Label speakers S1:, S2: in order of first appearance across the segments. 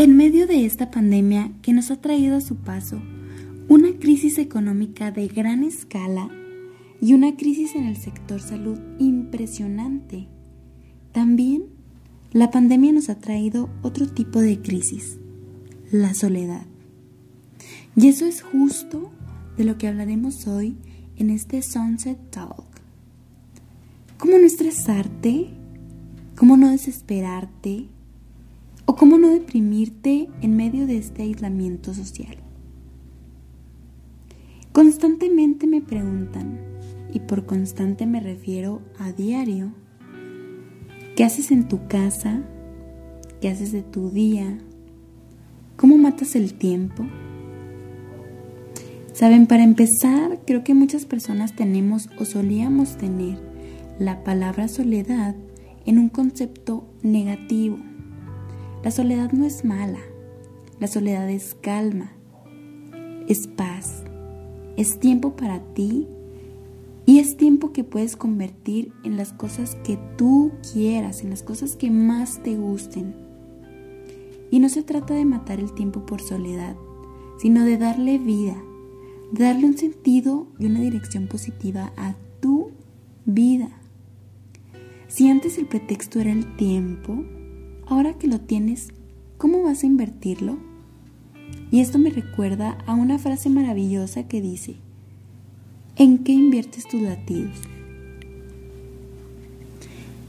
S1: En medio de esta pandemia que nos ha traído a su paso una crisis económica de gran escala y una crisis en el sector salud impresionante, también la pandemia nos ha traído otro tipo de crisis, la soledad. Y eso es justo de lo que hablaremos hoy en este Sunset Talk. ¿Cómo no estresarte? ¿Cómo no desesperarte? ¿O cómo no deprimirte en medio de este aislamiento social? Constantemente me preguntan, y por constante me refiero a diario, ¿qué haces en tu casa? ¿Qué haces de tu día? ¿Cómo matas el tiempo? Saben, para empezar, creo que muchas personas tenemos o solíamos tener la palabra soledad en un concepto negativo la soledad no es mala, la soledad es calma, es paz, es tiempo para ti y es tiempo que puedes convertir en las cosas que tú quieras, en las cosas que más te gusten. Y no se trata de matar el tiempo por soledad, sino de darle vida, de darle un sentido y una dirección positiva a tu vida. Si antes el pretexto era el tiempo, ahora que lo tienes, ¿cómo vas a invertirlo? Y esto me recuerda a una frase maravillosa que dice, ¿en qué inviertes tus latidos?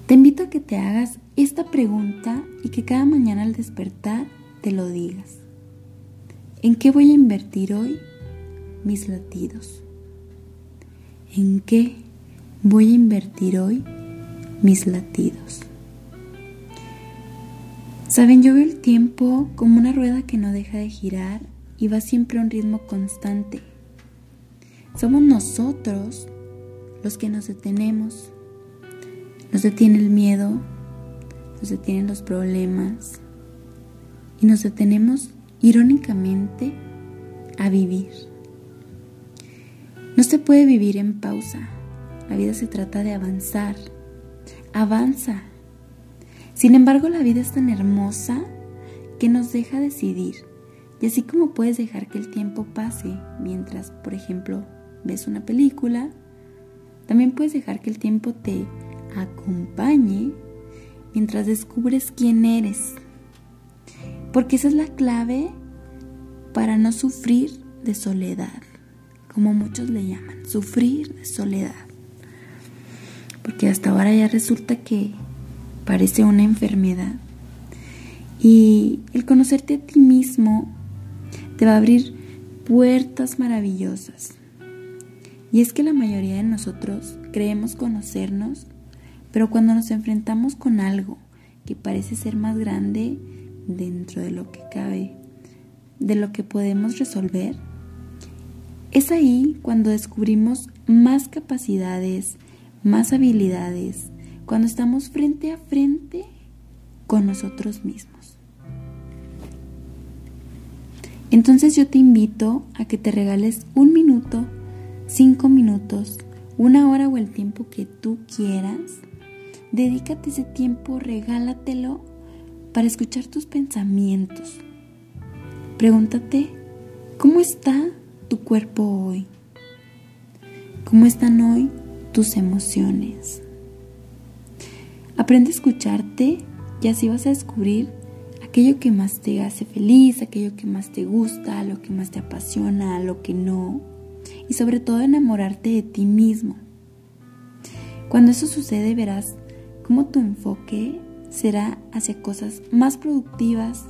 S1: Te invito a que te hagas esta pregunta y que cada mañana al despertar te lo digas. ¿En qué voy a invertir hoy mis latidos? ¿En qué voy a invertir hoy mis latidos? Saben, yo veo el tiempo como una rueda que no deja de girar y va siempre a un ritmo constante. Somos nosotros los que nos detenemos. Nos detiene el miedo, nos detienen los problemas y nos detenemos irónicamente a vivir. No se puede vivir en pausa. La vida se trata de avanzar. Avanza sin embargo, la vida es tan hermosa que nos deja decidir. Y así como puedes dejar que el tiempo pase mientras, por ejemplo, ves una película, también puedes dejar que el tiempo te acompañe mientras descubres quién eres. Porque esa es la clave para no sufrir de soledad, como muchos le llaman, sufrir de soledad. Porque hasta ahora ya resulta que parece una enfermedad. Y el conocerte a ti mismo te va a abrir puertas maravillosas. Y es que la mayoría de nosotros creemos conocernos, pero cuando nos enfrentamos con algo que parece ser más grande dentro de lo que cabe, de lo que podemos resolver, es ahí cuando descubrimos más capacidades, más habilidades, cuando estamos frente a frente con nosotros mismos. Entonces yo te invito a que te regales un minuto, cinco minutos, una hora o el tiempo que tú quieras. Dedícate ese tiempo, regálatelo para escuchar tus pensamientos. Pregúntate, ¿cómo está tu cuerpo hoy? ¿Cómo están hoy tus emociones? Aprende a escucharte y así vas a descubrir aquello que más te hace feliz, aquello que más te gusta, lo que más te apasiona, lo que no. Y sobre todo enamorarte de ti mismo. Cuando eso sucede verás cómo tu enfoque será hacia cosas más productivas,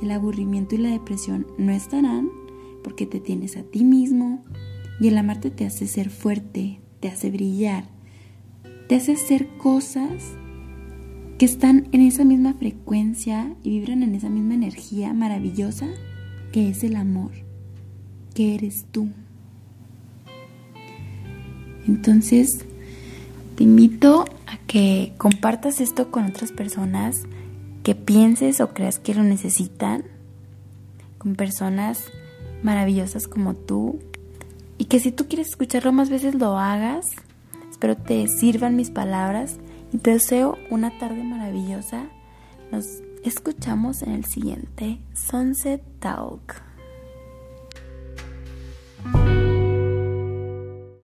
S1: el aburrimiento y la depresión no estarán porque te tienes a ti mismo y el amarte te hace ser fuerte, te hace brillar, te hace hacer cosas que están en esa misma frecuencia y vibran en esa misma energía maravillosa que es el amor, que eres tú. Entonces, te invito a que compartas esto con otras personas que pienses o creas que lo necesitan, con personas maravillosas como tú, y que si tú quieres escucharlo más veces lo hagas. Espero te sirvan mis palabras deseo una tarde maravillosa. Nos escuchamos en el siguiente Sunset Talk.